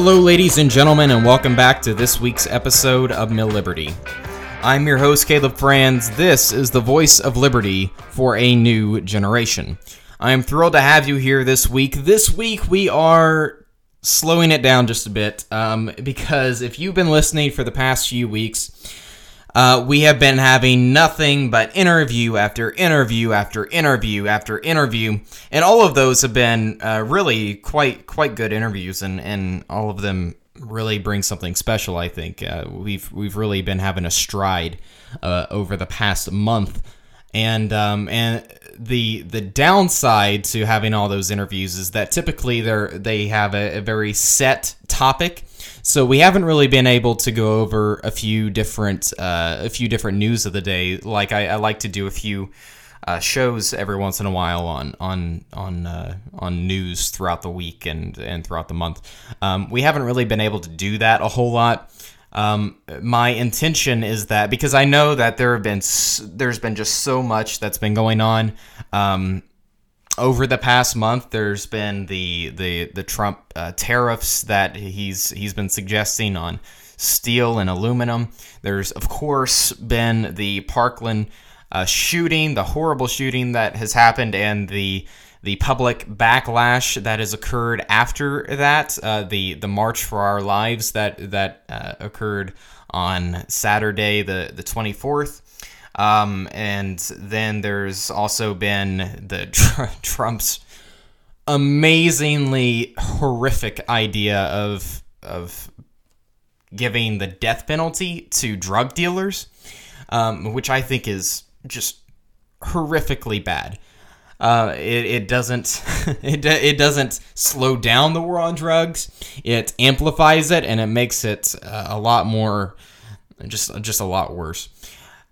Hello, ladies and gentlemen, and welcome back to this week's episode of Mill Liberty. I'm your host, Caleb Franz. This is the voice of liberty for a new generation. I am thrilled to have you here this week. This week, we are slowing it down just a bit um, because if you've been listening for the past few weeks, uh, we have been having nothing but interview after interview after interview after interview, and all of those have been uh, really quite quite good interviews, and, and all of them really bring something special. I think. Uh, we've we've really been having a stride uh, over the past month, and um, and the the downside to having all those interviews is that typically they're they have a, a very set topic so we haven't really been able to go over a few different uh, a few different news of the day. Like I, I like to do a few uh, shows every once in a while on on on uh, on news throughout the week and and throughout the month. Um, we haven't really been able to do that a whole lot. Um, my intention is that because I know that there have been there's been just so much that's been going on. Um, over the past month, there's been the the the Trump uh, tariffs that he's he's been suggesting on steel and aluminum. There's of course been the Parkland uh, shooting, the horrible shooting that has happened, and the the public backlash that has occurred after that. Uh, the the March for Our Lives that that uh, occurred on Saturday, the the 24th. Um, and then there's also been the tr- Trump's amazingly horrific idea of of giving the death penalty to drug dealers, um, which I think is just horrifically bad. Uh, it, it doesn't it, it doesn't slow down the war on drugs. It amplifies it and it makes it uh, a lot more just just a lot worse.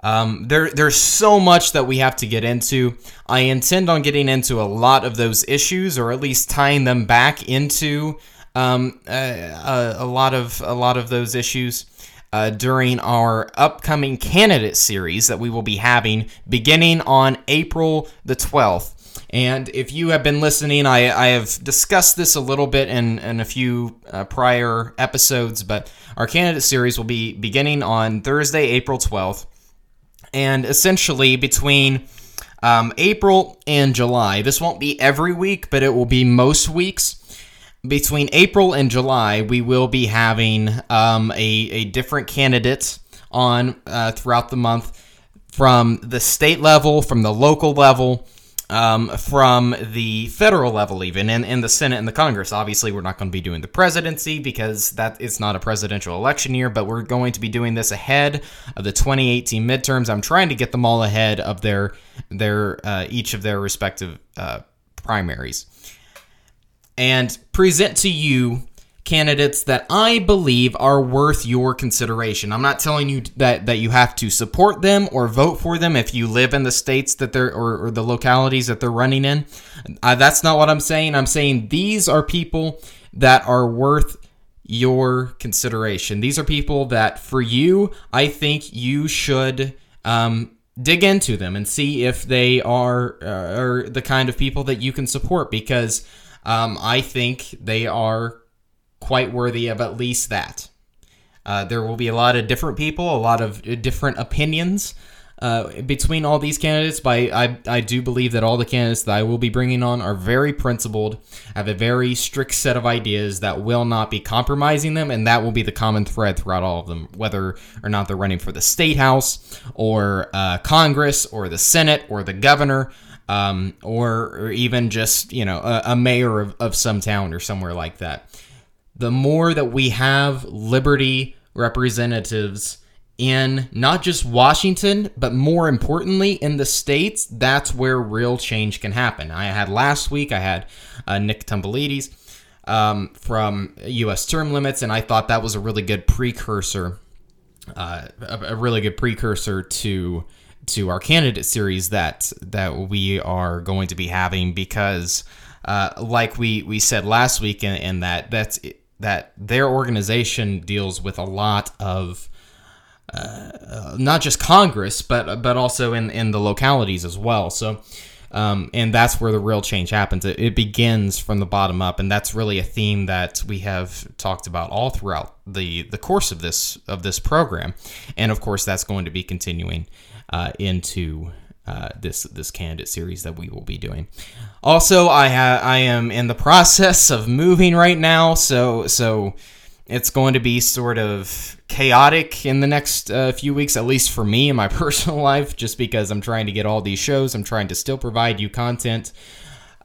Um, there, there's so much that we have to get into. I intend on getting into a lot of those issues, or at least tying them back into um, a, a, lot of a lot of those issues uh, during our upcoming candidate series that we will be having beginning on April the 12th. And if you have been listening, I, I have discussed this a little bit in, in a few uh, prior episodes, but our candidate series will be beginning on Thursday, April 12th and essentially between um, April and July, this won't be every week, but it will be most weeks. Between April and July, we will be having um, a, a different candidate on uh, throughout the month from the state level, from the local level, um, from the federal level, even in, in the Senate and the Congress. Obviously, we're not going to be doing the presidency because that is not a presidential election year, but we're going to be doing this ahead of the 2018 midterms. I'm trying to get them all ahead of their their uh, each of their respective uh, primaries and present to you candidates that I believe are worth your consideration. I'm not telling you that, that you have to support them or vote for them if you live in the states that they're or, or the localities that they're running in. Uh, that's not what I'm saying. I'm saying these are people that are worth your consideration. These are people that for you, I think you should um, dig into them and see if they are, uh, are the kind of people that you can support because um, I think they are quite worthy of at least that. Uh, there will be a lot of different people, a lot of different opinions uh, between all these candidates, but I, I, I, do believe that all the candidates that I will be bringing on are very principled, have a very strict set of ideas that will not be compromising them, and that will be the common thread throughout all of them, whether or not they're running for the state house or uh, Congress or the Senate or the governor. Um, or, or, even just you know a, a mayor of, of some town or somewhere like that the more that we have liberty representatives in not just Washington, but more importantly in the states, that's where real change can happen. I had last week, I had uh, Nick Tomboulides um, from U.S. Term Limits, and I thought that was a really good precursor, uh, a, really good precursor to to our candidate series that that we are going to be having because. Uh, like we, we said last week, and, in that that's that their organization deals with a lot of uh, not just Congress, but but also in in the localities as well. So. Um, and that's where the real change happens. It, it, begins from the bottom up, and that's really a theme that we have talked about all throughout the the course of this of this program, and of course that's going to be continuing uh, into uh, this this candidate series that we will be doing. Also, I ha- I am in the process of moving right now, so so it's going to be sort of chaotic in the next uh, few weeks, at least for me in my personal life, just because I'm trying to get all these shows. I'm trying to still provide you content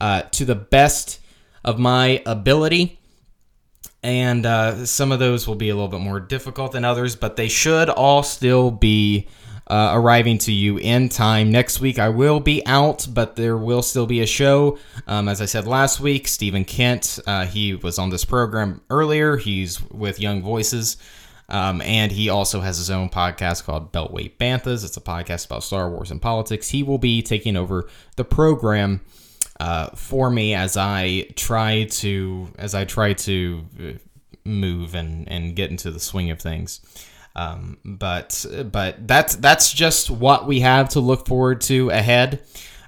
uh, to the best of my ability. And uh, some of those will be a little bit more difficult than others, but they should all still be uh, arriving to you in time. Next week, I will be out, but there will still be a show. Um, as I said last week, Stephen Kent, uh, he was on this program earlier. He's with Young Voices. Um, and he also has his own podcast called Beltway Banthas. It's a podcast about Star Wars and politics. He will be taking over the program uh, for me as I try to as I try to uh, move and, and get into the swing of things. Um, but but that's that's just what we have to look forward to ahead.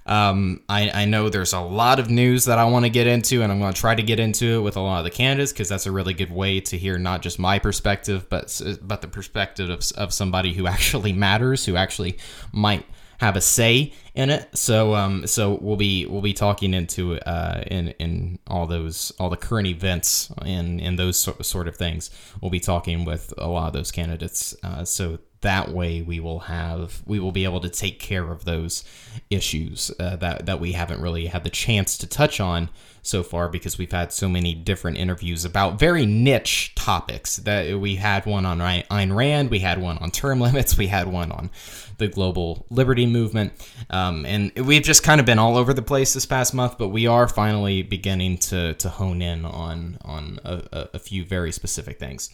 Um, I, I know there's a lot of news that I want to get into, and I'm going to try to get into it with a lot of the candidates because that's a really good way to hear not just my perspective, but but the perspective of, of somebody who actually matters, who actually might have a say in it. So um so we'll be we'll be talking into uh in in all those all the current events and in those so, sort of things. We'll be talking with a lot of those candidates. Uh, so that way we will have we will be able to take care of those issues uh, that that we haven't really had the chance to touch on so far because we've had so many different interviews about very niche topics that we had one on Ayn Rand, we had one on term limits, we had one on the global liberty movement. Um, and we've just kind of been all over the place this past month, but we are finally beginning to, to hone in on, on a, a few very specific things.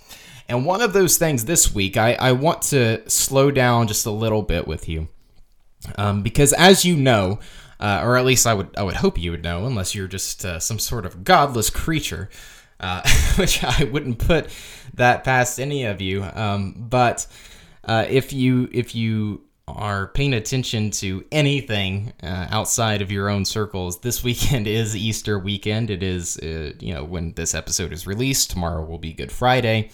And one of those things this week, I, I want to slow down just a little bit with you. Um, because as you know, uh, or at least I would I would hope you would know, unless you're just uh, some sort of godless creature, uh, which I wouldn't put that past any of you. Um, but uh, if you if you are paying attention to anything uh, outside of your own circles, this weekend is Easter weekend. It is, uh, you know, when this episode is released, tomorrow will be Good Friday,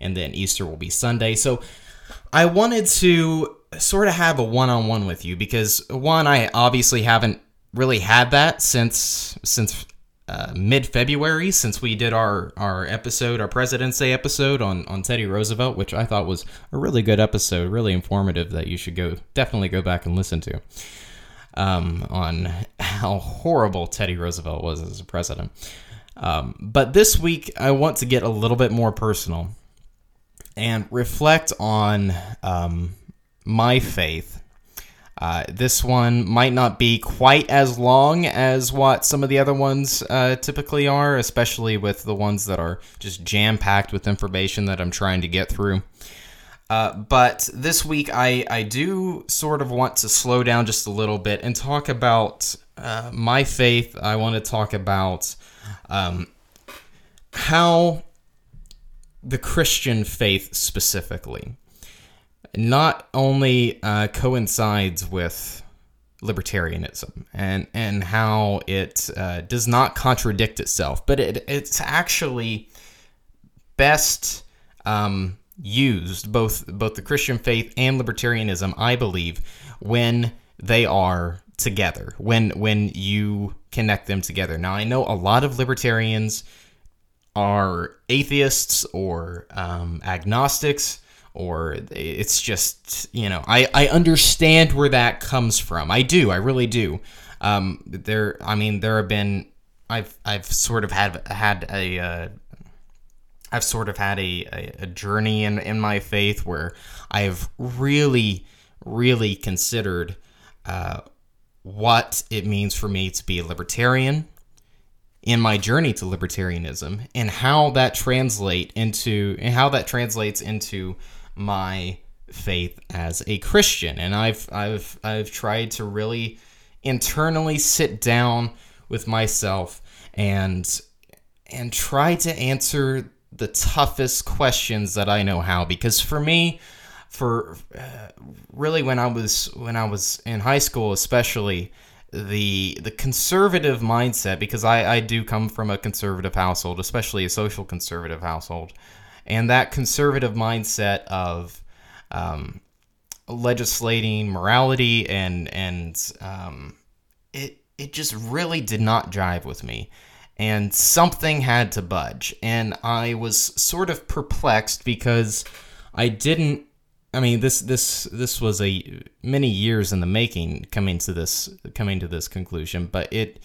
and then Easter will be Sunday. So I wanted to sort of have a one on one with you because, one, I obviously haven't really had that since since uh, mid February since we did our our episode, our President's Day episode on on Teddy Roosevelt, which I thought was a really good episode, really informative that you should go definitely go back and listen to. Um, on how horrible Teddy Roosevelt was as a president. Um, but this week, I want to get a little bit more personal and reflect on um, my faith uh, this one might not be quite as long as what some of the other ones uh, typically are, especially with the ones that are just jam packed with information that I'm trying to get through. Uh, but this week, I, I do sort of want to slow down just a little bit and talk about uh, my faith. I want to talk about um, how the Christian faith specifically not only uh, coincides with libertarianism and and how it uh, does not contradict itself, but it it's actually best um, used both both the Christian faith and libertarianism, I believe, when they are together when when you connect them together. Now I know a lot of libertarians are atheists or um, agnostics or it's just you know I, I understand where that comes from. I do i really do. Um, there i mean there have been i've i've sort of had had a uh, i've sort of had a, a, a journey in in my faith where i've really really considered uh, what it means for me to be a libertarian in my journey to libertarianism and how that translate into and how that translates into my faith as a Christian. And I've I've I've tried to really internally sit down with myself and and try to answer the toughest questions that I know how because for me for uh, really when I was when I was in high school especially the the conservative mindset because I, I do come from a conservative household, especially a social conservative household, and that conservative mindset of um, legislating morality and and um, it it just really did not jive with me. And something had to budge. And i was sort of perplexed because i didn't i mean this this this was a many years in the making coming to this coming to this conclusion but it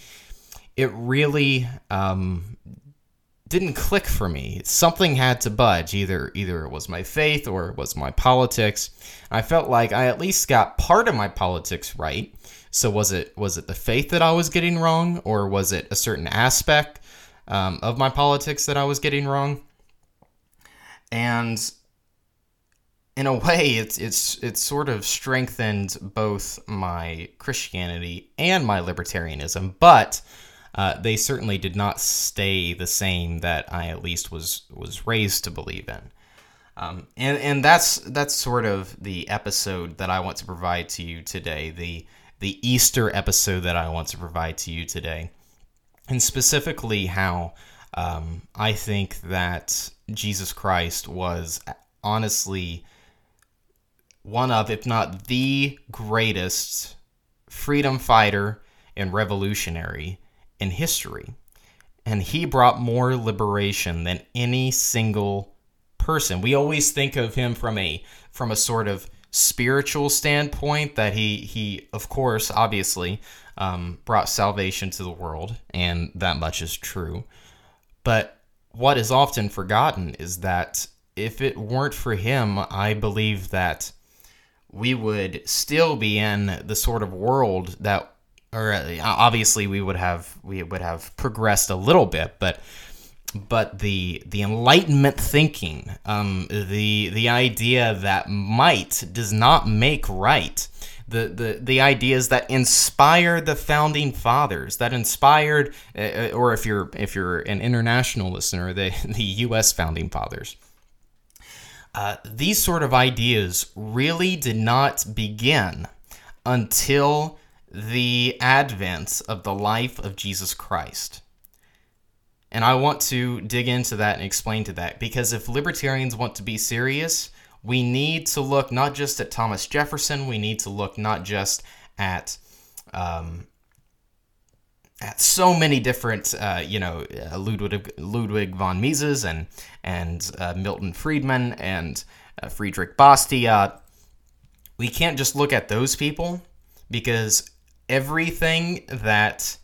it really um, didn't click for me. Something had to budge. Either either it was my faith or it was my politics. I felt like I at least got part of my politics right. So was it was it the faith that I was getting wrong, or was it a certain aspect um, of my politics that I was getting wrong? And in a way, it's it's it's sort of strengthened both my Christianity and my libertarianism, but uh, they certainly did not stay the same that I at least was was raised to believe in. Um, and and that's that's sort of the episode that I want to provide to you today. The the Easter episode that I want to provide to you today, and specifically how um, I think that Jesus Christ was honestly one of, if not the greatest freedom fighter and revolutionary in history. And he brought more liberation than any single person. We always think of him from a from a sort of spiritual standpoint that he he of course obviously um, brought salvation to the world, and that much is true. But what is often forgotten is that if it weren't for him, I believe that we would still be in the sort of world that or uh, obviously we would have we would have progressed a little bit, but but the the enlightenment thinking, um, the the idea that might does not make right, the the the ideas that inspired the founding fathers, that inspired, uh, uh or if you're if you're an international listener, the the U.S. founding fathers. Uh, these sort of ideas really did not begin until the advent of the life of Jesus Christ. And I want to dig into that and explain to that because if libertarians want to be serious, we need to look not just at Thomas Jefferson, we need to look not just at um, at so many different, uh, you know, uh, Ludwig, Ludwig von Mises and and uh, Milton Friedman and uh, Friedrich Bastiat. We can't just look at those people because everything that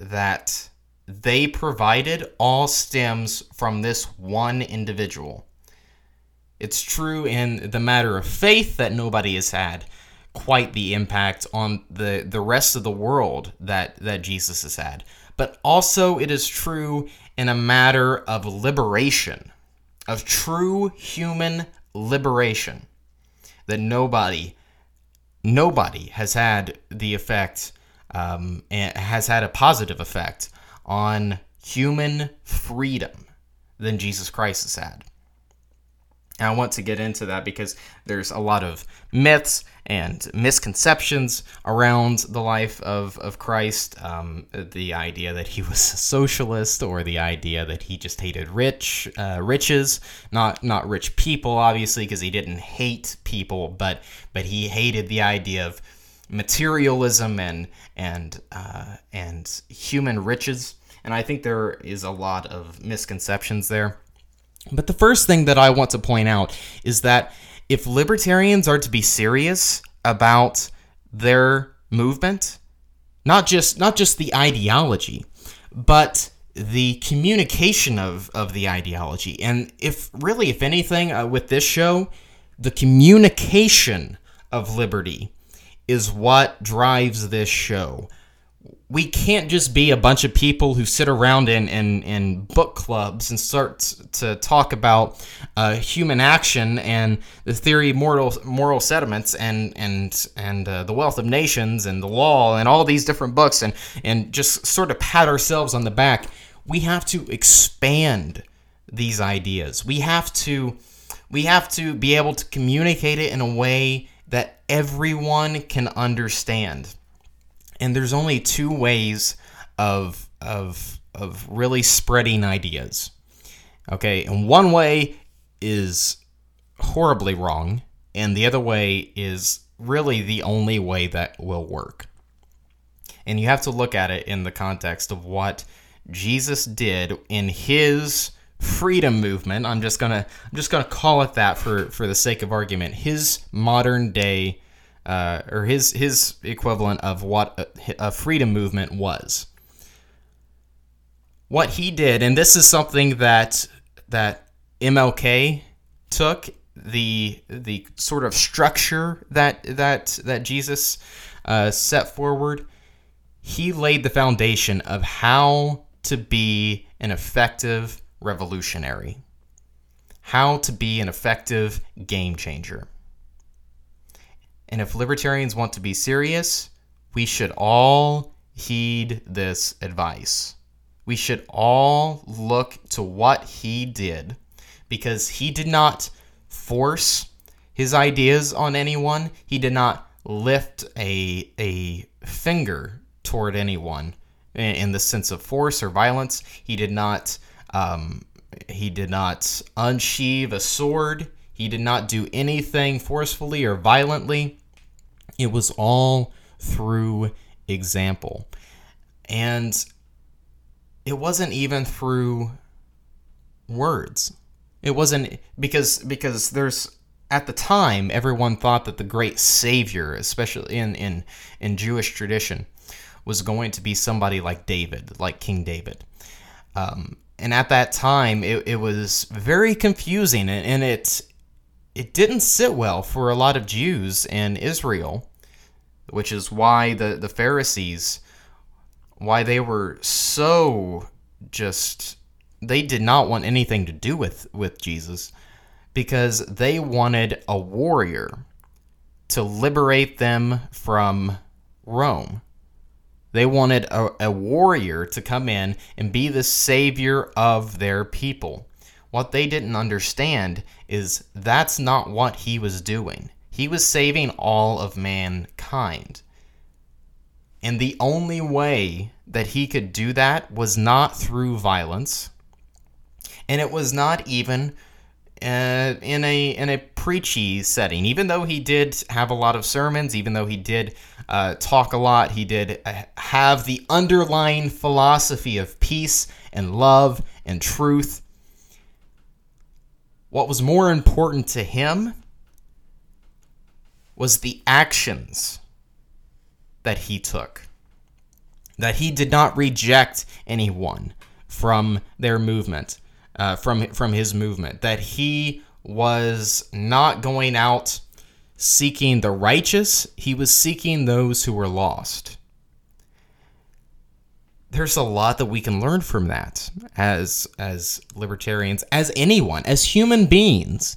that they provided all stems from this one individual. It's true in the matter of faith that nobody has had quite the impact on the, the rest of the world that, that Jesus has had. But also, it is true in a matter of liberation, of true human liberation, that nobody nobody has had the effect, um, has had a positive effect on human freedom than Jesus Christ has had. And I want to get into that because there's a lot of myths and misconceptions around the life of, of Christ. Um, the idea that he was a socialist, or the idea that he just hated rich uh, riches, not not rich people, obviously, because he didn't hate people, but but he hated the idea of materialism and and uh, and human riches. And I think there is a lot of misconceptions there. But the first thing that I want to point out is that if libertarians are to be serious about their movement, not just not just the ideology, but the communication of, of the ideology. And if really, if anything, uh, with this show, the communication of liberty is what drives this show we can't just be a bunch of people who sit around in, in, in book clubs and start to talk about uh, human action and the theory of moral, moral sentiments and, and, and uh, the wealth of nations and the law and all these different books and, and just sort of pat ourselves on the back. We have to expand these ideas. We have to we have to be able to communicate it in a way that everyone can understand And there's only two ways of of of really spreading ideas. Okay, and one way is horribly wrong, and the other way is really the only way that will work. And you have to look at it in the context of what Jesus did in his freedom movement. I'm just gonna I'm just gonna call it that for for the sake of argument. His modern day uh, or his his equivalent of what a, a freedom movement was. What he did, and this is something that that MLK took the the sort of structure that that that Jesus uh, set forward. He laid the foundation of how to be an effective revolutionary, how to be an effective game changer. And if libertarians want to be serious, we should all heed this advice. We should all look to what he did because he did not force his ideas on anyone. He did not lift a, a finger toward anyone in the sense of force or violence. He did not um, he did not unsheathe a sword. He did not do anything forcefully or violently. It was all through example. And it wasn't even through words. It wasn't because because there's at the time everyone thought that the great savior, especially in in in Jewish tradition, was going to be somebody like David, like King David. Um, and at that time, it, it was very confusing, and, and it it didn't sit well for a lot of Jews in Israel, which is why the the Pharisees, why they were so just they did not want anything to do with with Jesus because they wanted a warrior to liberate them from Rome. They wanted a, a warrior to come in and be the savior of their people. What they didn't understand is that's not what he was doing. He was saving all of mankind. And the only way that he could do that was not through violence, and it was not even uh, in a in a preachy setting. Even though he did have a lot of sermons, even though he did uh, talk a lot, he did uh, have the underlying philosophy of peace and love and truth. What was more important to him was the actions that he took. That he did not reject anyone from their movement uh, from from his movement that he was not going out seeking the righteous; he was seeking those who were lost. There's a lot that we can learn from that as as libertarians, as anyone, as human beings.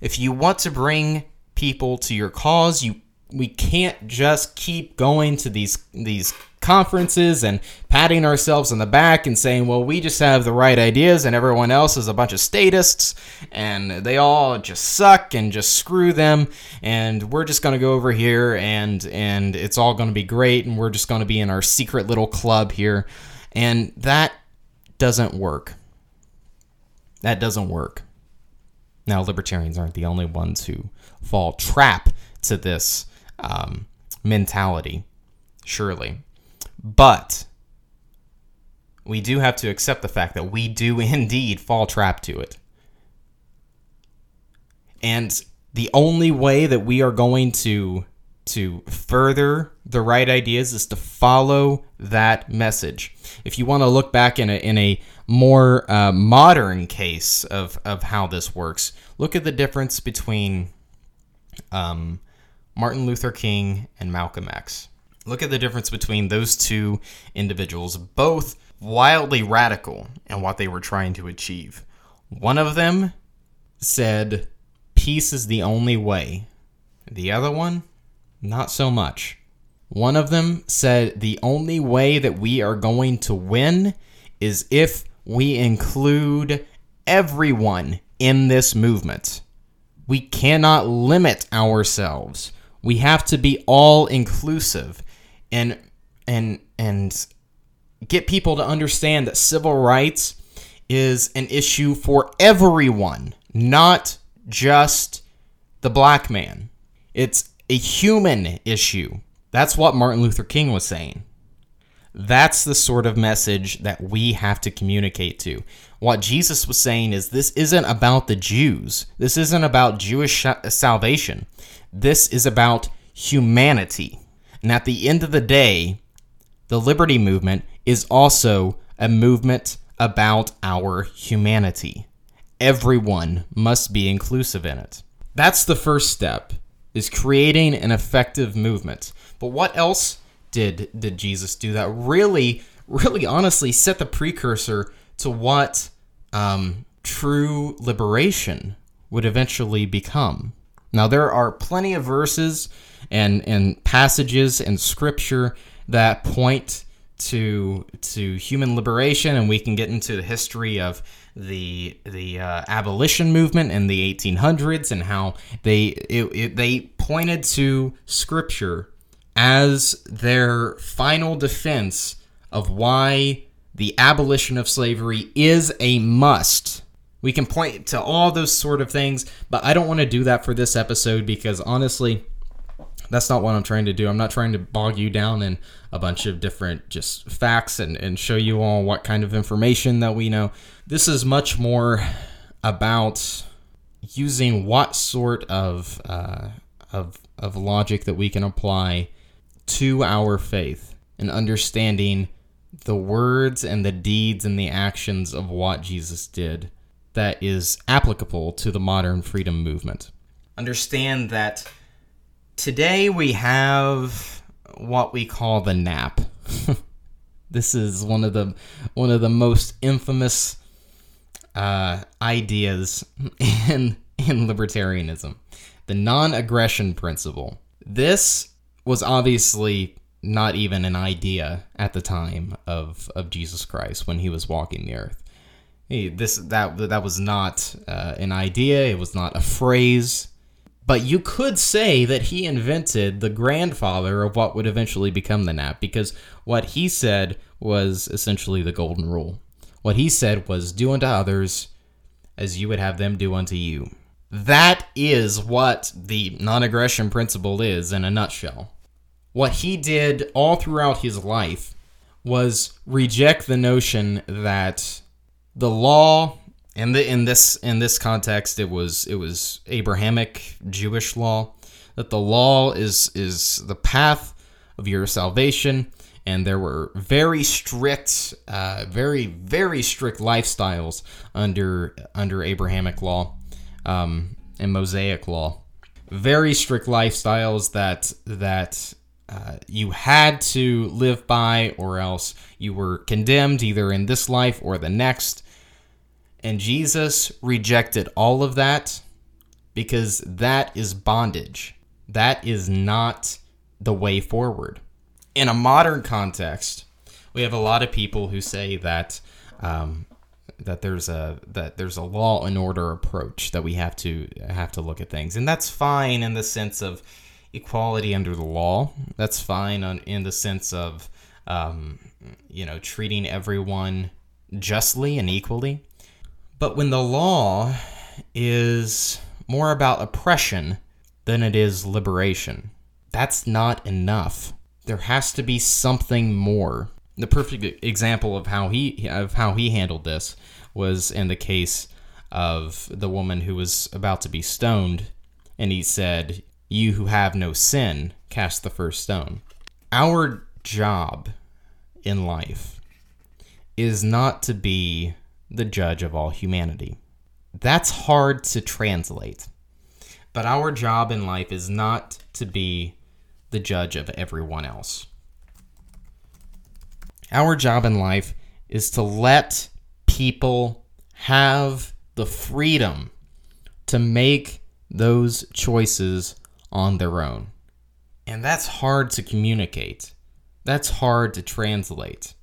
If you want to bring people to your cause, you we can't just keep going to these these conferences and patting ourselves on the back and saying, well, we just have the right ideas and everyone else is a bunch of statists and they all just suck and just screw them and we're just going to go over here and and it's all going to be great and we're just going to be in our secret little club here. And that doesn't work. That doesn't work. Now, libertarians aren't the only ones who fall trap to this um, mentality, surely. But we do have to accept the fact that we do indeed fall trap to it. And the only way that we are going to to further the right ideas is to follow that message. If you want to look back in a in a more uh, modern case of of how this works, look at the difference between um, Martin Luther King and Malcolm X. Look at the difference between those two individuals, both wildly radical in what they were trying to achieve. One of them said, Peace is the only way. The other one, not so much. One of them said, The only way that we are going to win is if we include everyone in this movement. We cannot limit ourselves. We have to be all inclusive. And and and get people to understand that civil rights is an issue for everyone, not just the black man. It's a human issue. That's what Martin Luther King was saying. That's the sort of message that we have to communicate to. What Jesus was saying is this isn't about the Jews. This isn't about Jewish salvation. This is about humanity. And at the end of the day, the liberty movement is also a movement about our humanity. Everyone must be inclusive in it. That's the first step is creating an effective movement. But what else did did Jesus do that really really honestly set the precursor to what um, true liberation would eventually become? Now there are plenty of verses and and passages in scripture that point to to human liberation, and we can get into the history of the the uh, abolition movement in the 1800s and how they it, it, they pointed to scripture as their final defense of why the abolition of slavery is a must. We can point to all those sort of things, but I don't want to do that for this episode because honestly, that's not what I'm trying to do. I'm not trying to bog you down in a bunch of different just facts and, and show you all what kind of information that we know. This is much more about using what sort of uh, of of logic that we can apply to our faith and understanding the words and the deeds and the actions of what Jesus did that is applicable to the modern freedom movement. Understand that Today we have what we call the nap. this is one of the one of the most infamous uh, ideas in in libertarianism, the non-aggression principle. This was obviously not even an idea at the time of of Jesus Christ when he was walking the earth. Hey, this that that was not uh, an idea. It was not a phrase. But you could say that he invented the grandfather of what would eventually become the nap because what he said was essentially the golden rule. What he said was, Do unto others as you would have them do unto you. That is what the non aggression principle is in a nutshell. What he did all throughout his life was reject the notion that the law in the in this in this context it was it was abrahamic jewish law that the law is is the path of your salvation. And there were very strict uh, very very strict lifestyles under under abrahamic law um, and mosaic law. Very strict lifestyles that that uh, you had to live by or else you were condemned either in this life or the next and Jesus rejected all of that because that is bondage. That is not the way forward. In a modern context, we have a lot of people who say that um, that there's a that there's a law and order approach that we have to have to look at things, and that's fine in the sense of equality under the law. That's fine on, in the sense of um, you know treating everyone justly and equally. But when the law is more about oppression than it is liberation, that's not enough. There has to be something more. The perfect example of how he of how he handled this was in the case of the woman who was about to be stoned, and he said, "You who have no sin, cast the first stone." Our job in life is not to be the judge of all humanity. That's hard to translate. But our job in life is not to be the judge of everyone else. Our job in life is to let people have the freedom to make those choices on their own. And that's hard to communicate. That's hard to translate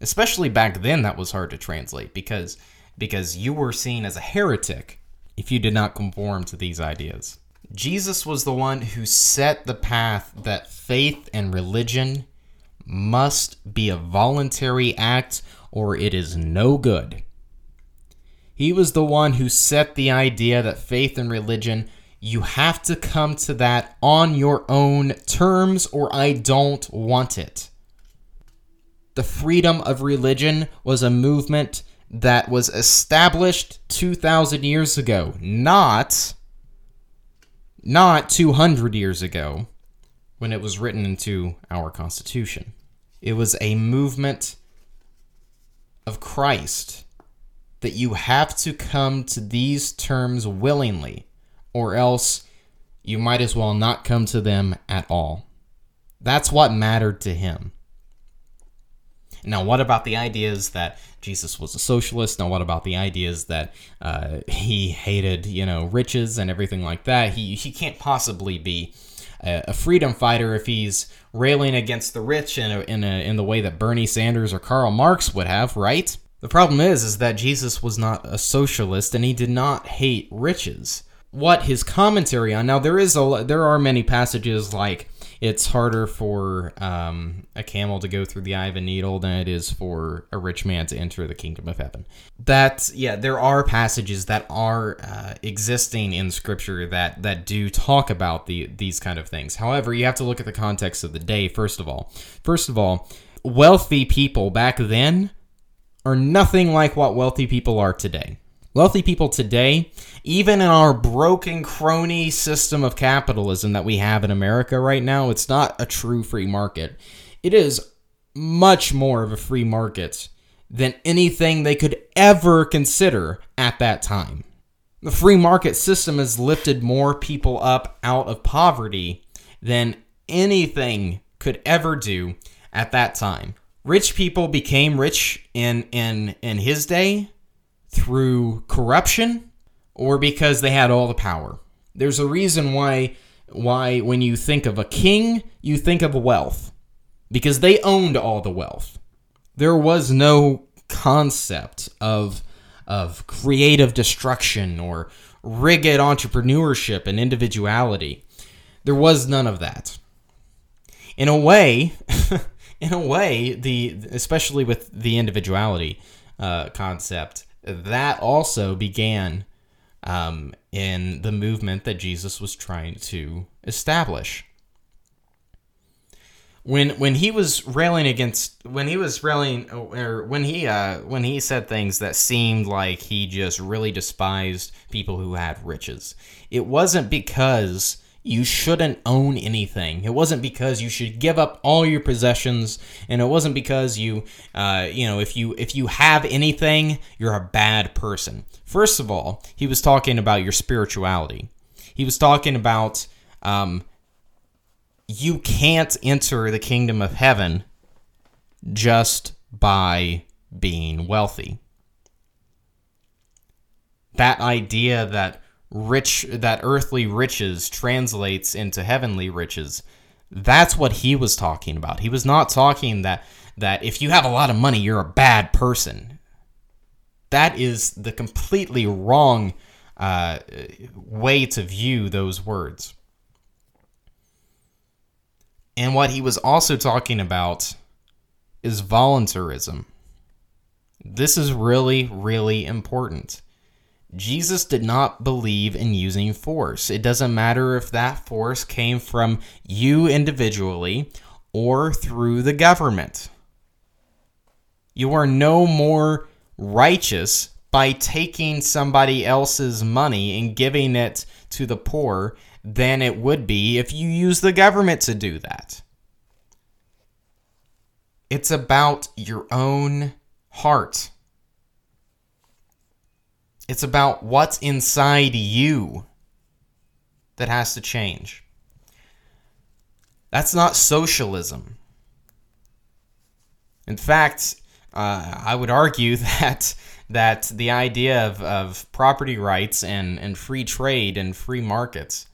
especially back then that was hard to translate because because you were seen as a heretic if you did not conform to these ideas. Jesus was the one who set the path that faith and religion must be a voluntary act or it is no good. He was the one who set the idea that faith and religion, you have to come to that on your own terms or I don't want it. The freedom of religion was a movement that was established 2000 years ago, not not 200 years ago when it was written into our constitution. It was a movement of Christ that you have to come to these terms willingly, or else you might as well not come to them at all. That's what mattered to him. Now, what about the ideas that Jesus was a socialist? Now, what about the ideas that uh, he hated, you know, riches and everything like that? He he can't possibly be a, a freedom fighter if he's railing against the rich in a, in a, in the way that Bernie Sanders or Karl Marx would have, right? The problem is, is that Jesus was not a socialist and he did not hate riches. What his commentary on now there is a there are many passages like it's harder for um, a camel to go through the eye of a needle than it is for a rich man to enter the kingdom of heaven. That yeah, there are passages that are uh, existing in Scripture that that do talk about the these kind of things. However, you have to look at the context of the day. First of all, first of all, wealthy people back then are nothing like what wealthy people are today. Wealthy people today, even in our broken crony system of capitalism that we have in America right now, it's not a true free market. It is much more of a free market than anything they could ever consider at that time. The free market system has lifted more people up out of poverty than anything could ever do at that time. Rich people became rich in in in his day through corruption or because they had all the power. There's a reason why why when you think of a king, you think of wealth because they owned all the wealth. There was no concept of of creative destruction or rigid entrepreneurship and individuality. There was none of that. In a way, in a way, the especially with the individuality uh, concept, that also began um, in the movement that Jesus was trying to establish. When when he was railing against when he was railing or when he uh, when he said things that seemed like he just really despised people who had riches, it wasn't because you shouldn't own anything. It wasn't because you should give up all your possessions, and it wasn't because you, uh, you know, if you if you have anything, you're a bad person. First of all, he was talking about your spirituality. He was talking about um, you can't enter the kingdom of heaven just by being wealthy. That idea that rich that earthly riches translates into heavenly riches. That's what he was talking about. He was not talking that that if you have a lot of money, you're a bad person. That is the completely wrong uh, way to view those words. And what he was also talking about is voluntarism. This is really, really important. Jesus did not believe in using force. It doesn't matter if that force came from you individually or through the government. You are no more righteous by taking somebody else's money and giving it to the poor than it would be if you use the government to do that. It's about your own heart. It's about what's inside you that has to change. That's not socialism. In fact, uh, I would argue that that the idea of, of property rights and, and free trade and free markets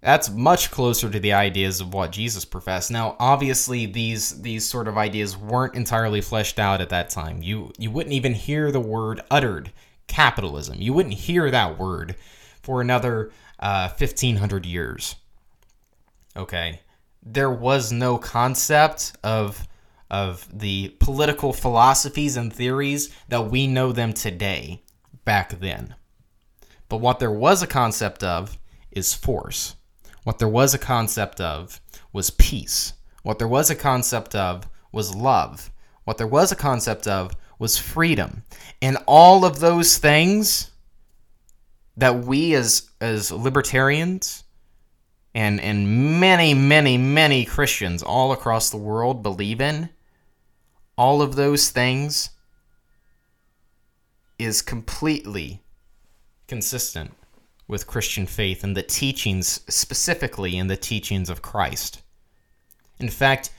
that's much closer to the ideas of what Jesus professed. Now, obviously, these these sort of ideas weren't entirely fleshed out at that time. You you wouldn't even hear the word uttered, capitalism. You wouldn't hear that word for another uh, fifteen hundred years. Okay, there was no concept of of the political philosophies and theories that we know them today back then. But what there was a concept of is force. What there was a concept of was peace. What there was a concept of was love. What there was a concept of was freedom. And all of those things that we as as libertarians and and many many many Christians all across the world believe in all of those things is completely consistent with Christian faith and the teachings, specifically in the teachings of Christ. In fact,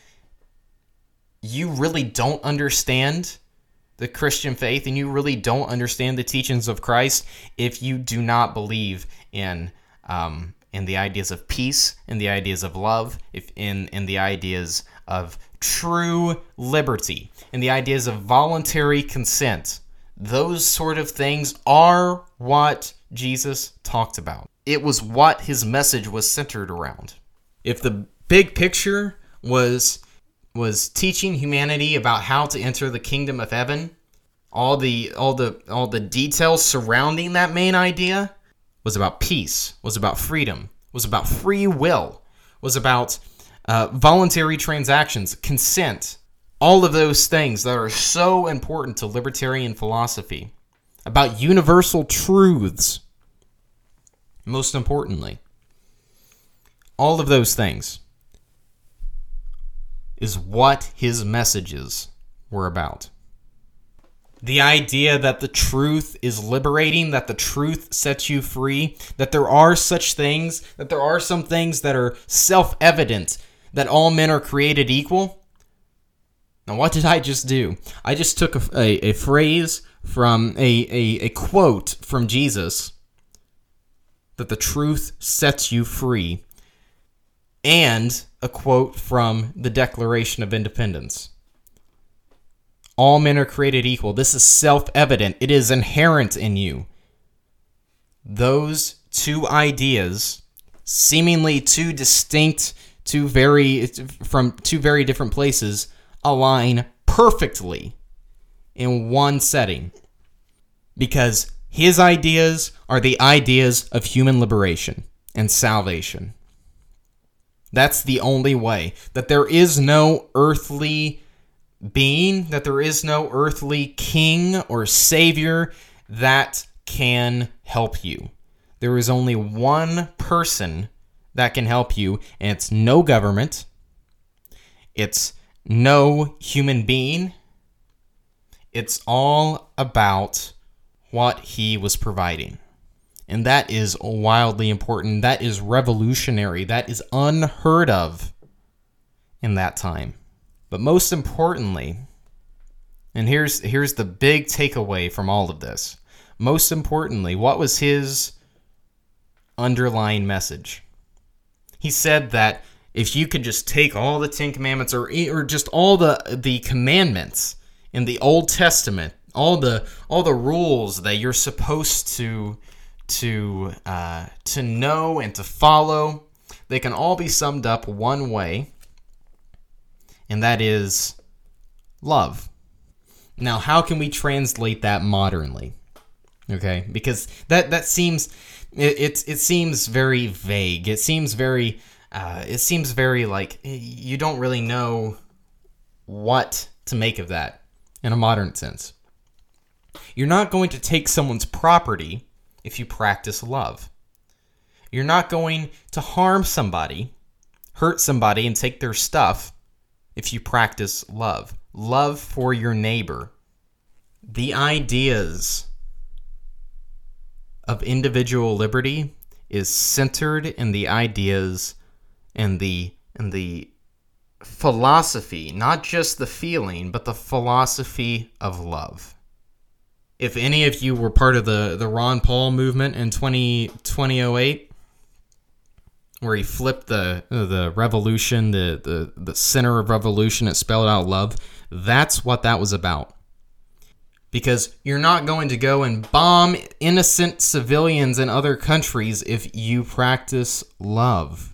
you really don't understand the Christian faith and you really don't understand the teachings of Christ if you do not believe in um, in the ideas of peace, in the ideas of love, if in in the ideas of true liberty, in the ideas of voluntary consent. Those sort of things are what Jesus talked about. It was what his message was centered around. If the big picture was was teaching humanity about how to enter the kingdom of heaven, all the all the all the details surrounding that main idea was about peace, was about freedom, was about free will, was about uh, voluntary transactions, consent, all of those things that are so important to libertarian philosophy, about universal truths, most importantly. All of those things is what his messages were about. The idea that the truth is liberating, that the truth sets you free, that there are such things, that there are some things that are self evident, that all men are created equal. Now, what did I just do? I just took a, a, a phrase from a, a, a quote from Jesus that the truth sets you free, and a quote from the Declaration of Independence. All men are created equal. This is self evident, it is inherent in you. Those two ideas, seemingly two distinct, two very from two very different places, align perfectly in one setting. Because his ideas are the ideas of human liberation and salvation. That's the only way. That there is no earthly being, that there is no earthly king or savior that can help you. There is only one person that can help you, and it's no government, it's no human being. It's all about what he was providing. And that is wildly important. That is revolutionary. That is unheard of in that time. But most importantly, and here's here's the big takeaway from all of this. Most importantly, what was his underlying message? He said that if you could just take all the 10 commandments or or just all the the commandments in the Old Testament, all the all the rules that you're supposed to to uh, to know and to follow, they can all be summed up one way, and that is love. Now, how can we translate that modernly? Okay, because that that seems it it, it seems very vague. It seems very uh, it seems very like you don't really know what to make of that in a modern sense. You're not going to take someone's property if you practice love. You're not going to harm somebody, hurt somebody, and take their stuff if you practice love. Love for your neighbor. The ideas of individual liberty is centered in the ideas and the and the philosophy, not just the feeling, but the philosophy of love if any of you were part of the, the Ron Paul movement in 20, 2008, where he flipped the the revolution, the, the, the center of revolution, it spelled out love, that's what that was about. Because you're not going to go and bomb innocent civilians in other countries if you practice love.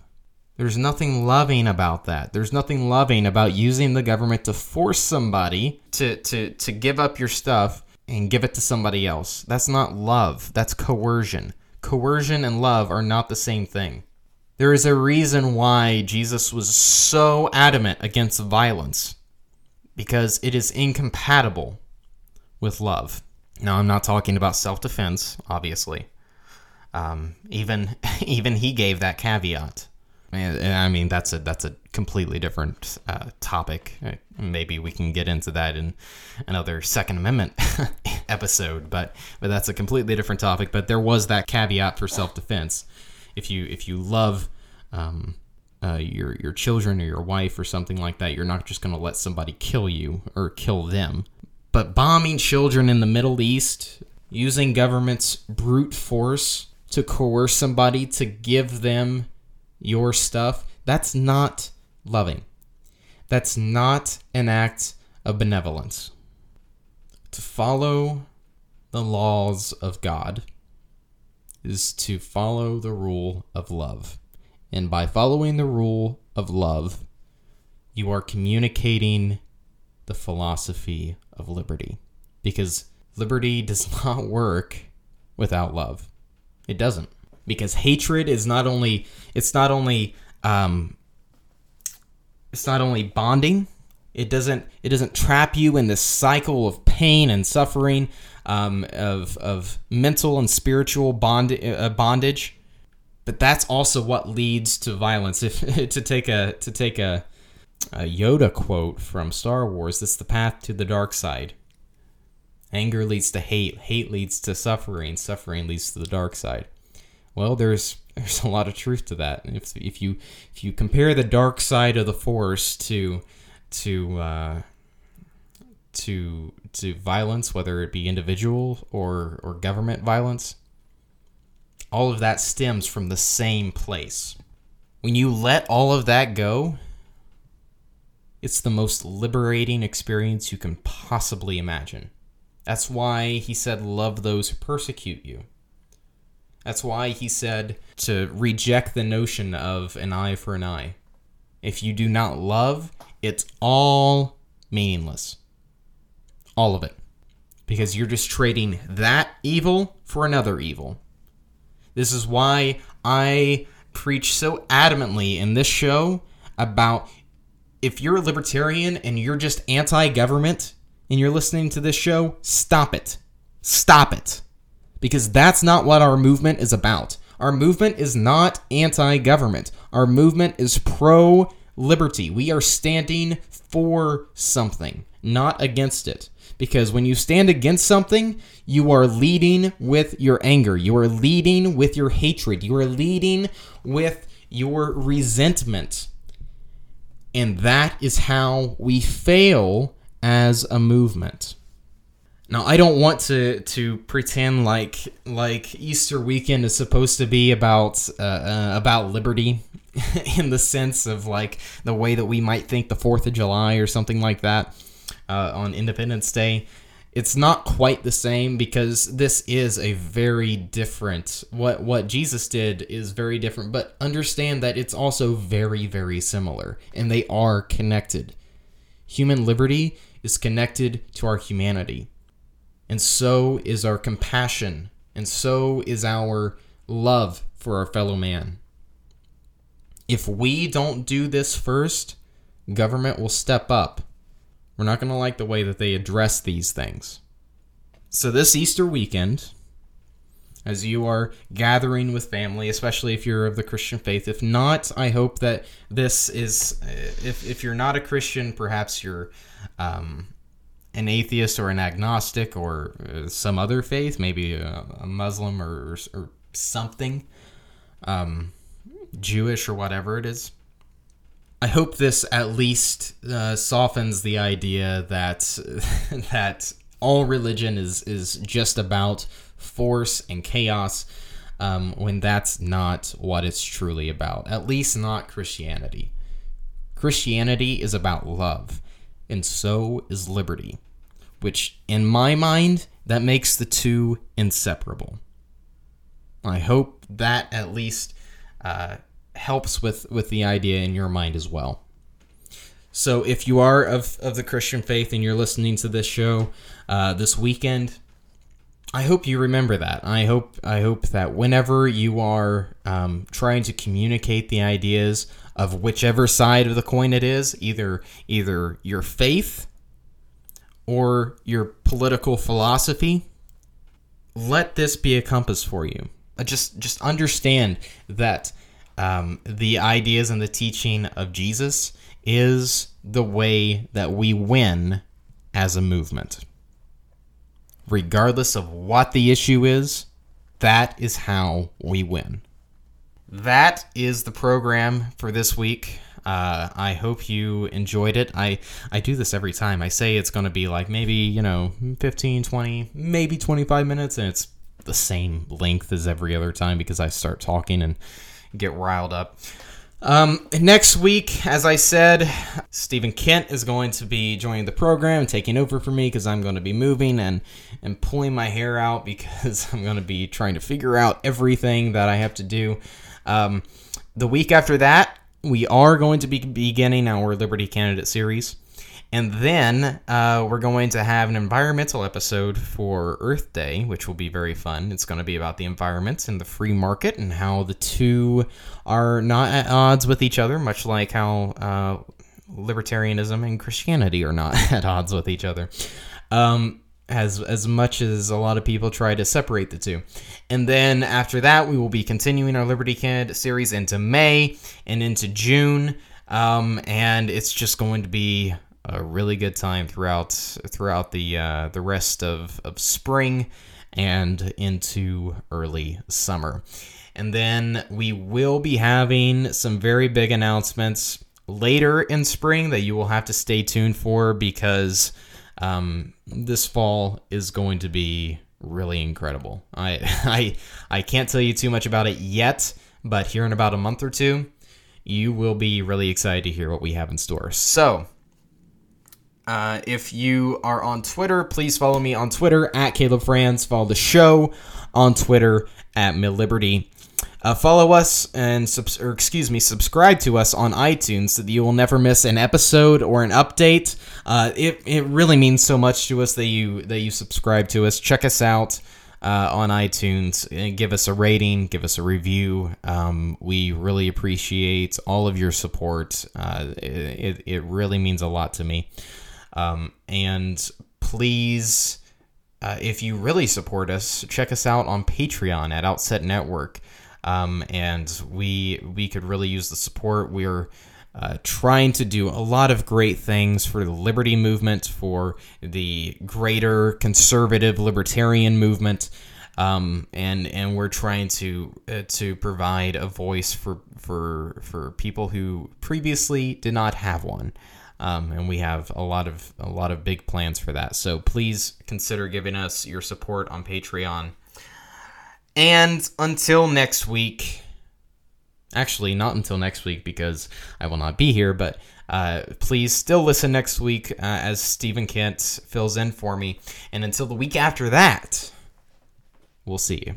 There's nothing loving about that. There's nothing loving about using the government to force somebody to, to, to give up your stuff and give it to somebody else. That's not love, that's coercion. Coercion and love are not the same thing. There is a reason why Jesus was so adamant against violence because it is incompatible with love. Now, I'm not talking about self defense, obviously. Um, even even he gave that caveat. I mean, that's a that's a completely different uh, topic. Uh, maybe we can get into that in another Second Amendment episode, but but that's a completely different topic. But there was that caveat for self defense. If you if you love um, uh, your your children or your wife or something like that, you're not just going to let somebody kill you or kill them. But bombing children in the Middle East, using government's brute force to coerce somebody to give them your stuff, that's not loving. That's not an act of benevolence. To follow the laws of God is to follow the rule of love. And by following the rule of love, you are communicating the philosophy of liberty. Because liberty does not work without love. It doesn't. Because hatred is not only it's not only um, it's not only bonding. It doesn't it doesn't trap you in this cycle of pain and suffering, um, of of mental and spiritual bond uh, bondage but that's also what leads to violence. If to take a to take a, a Yoda quote from Star Wars, this is the path to the dark side. Anger leads to hate, hate leads to suffering, suffering leads to the dark side. Well, there's there's a lot of truth to that. If if you if you compare the dark side of the force to to uh, to to violence, whether it be individual or or government violence, all of that stems from the same place. When you let all of that go, it's the most liberating experience you can possibly imagine. That's why he said, Love those who persecute you. That's why he said to reject the notion of an eye for an eye. If you do not love, it's all meaningless. All of it. Because you're just trading that evil for another evil. This is why I preach so adamantly in this show about if you're a libertarian and you're just anti government and you're listening to this show, stop it. Stop it. Because that's not what our movement is about. Our movement is not anti government, our movement is pro liberty. We are standing for something, not against it. Because when you stand against something, you are leading with your anger. You are leading with your hatred. You are leading with your resentment. And that is how we fail as a movement. Now, I don't want to to pretend like like Easter weekend is supposed to be about uh, uh, about liberty in the sense of like the way that we might think the Fourth of July or something like that uh, on Independence Day. It's not quite the same because this is a very different. What what Jesus did is very different, but understand that it's also very very similar, and they are connected. Human liberty is connected to our humanity, and so is our compassion, and so is our love for our fellow man. If we don't do this first, government will step up we're not going to like the way that they address these things. So, this Easter weekend, as you are gathering with family, especially if you're of the Christian faith, if not, I hope that this is, if, if you're not a Christian, perhaps you're um, an atheist or an agnostic or uh, some other faith, maybe a, a Muslim or, or something, um, Jewish or whatever it is. I hope this at least uh, softens the idea that that all religion is is just about force and chaos, um, when that's not what it's truly about. At least not Christianity. Christianity is about love, and so is liberty, which, in my mind, that makes the two inseparable. I hope that at least uh, helps with with the idea in your mind as well. So if you are of of the Christian faith and you're listening to this show uh, this weekend, I hope you remember that. I hope I hope that whenever you are um, trying to communicate the ideas of whichever side of the coin it is, either either your faith or your political philosophy, let this be a compass for you. Uh, just just understand that um, the ideas and the teaching of Jesus is the way that we win as a movement. Regardless of what the issue is, that is how we win. That is the program for this week. Uh, I hope you enjoyed it. I, I do this every time. I say it's going to be like maybe, you know, 15, 20, maybe 25 minutes, and it's the same length as every other time because I start talking and get riled up. Um, next week, as I said, Stephen Kent is going to be joining the program taking over for me because I'm going to be moving and and pulling my hair out because I'm going to be trying to figure out everything that I have to do. Um, the week after that, we are going to be beginning our Liberty Candidate series. And then uh, we're going to have an environmental episode for Earth Day, which will be very fun. It's going to be about the environment and the free market and how the two are not at odds with each other, much like how uh, libertarianism and Christianity are not at odds with each other. Um, as as much as a lot of people try to separate the two. And then after that, we will be continuing our Liberty Candidate series into May and into June. Um, and it's just going to be a really good time throughout throughout the uh, the rest of, of spring and into early summer. And then we will be having some very big announcements later in spring that you will have to stay tuned for because um, this fall is going to be really incredible. I I I can't tell you too much about it yet, but here in about a month or two, you will be really excited to hear what we have in store. So, uh, if you are on Twitter, please follow me on Twitter at Caleb Franz. Follow the show on Twitter at Mid Liberty. Uh, follow us and subs- or excuse me, subscribe to us on iTunes so that you will never miss an episode or an update. Uh, it it really means so much to us that you that you subscribe to us. Check us out. Uh, on iTunes and give us a rating, give us a review. Um, we really appreciate all of your support. Uh, it, it really means a lot to me. Um, and please, uh, if you really support us, check us out on Patreon at Outset Network. Um, and we we could really use the support. We're uh, trying to do a lot of great things for the liberty movement, for the greater conservative libertarian movement, um, and and we're trying to uh, to provide a voice for for for people who previously did not have one. Um, and we have a lot of a lot of big plans for that. So please consider giving us your support on Patreon. And until next week, actually not until next week because I will not be here, but uh, please still listen next week uh, as Stephen Kent fills in for me. And until the week after that, we'll see you.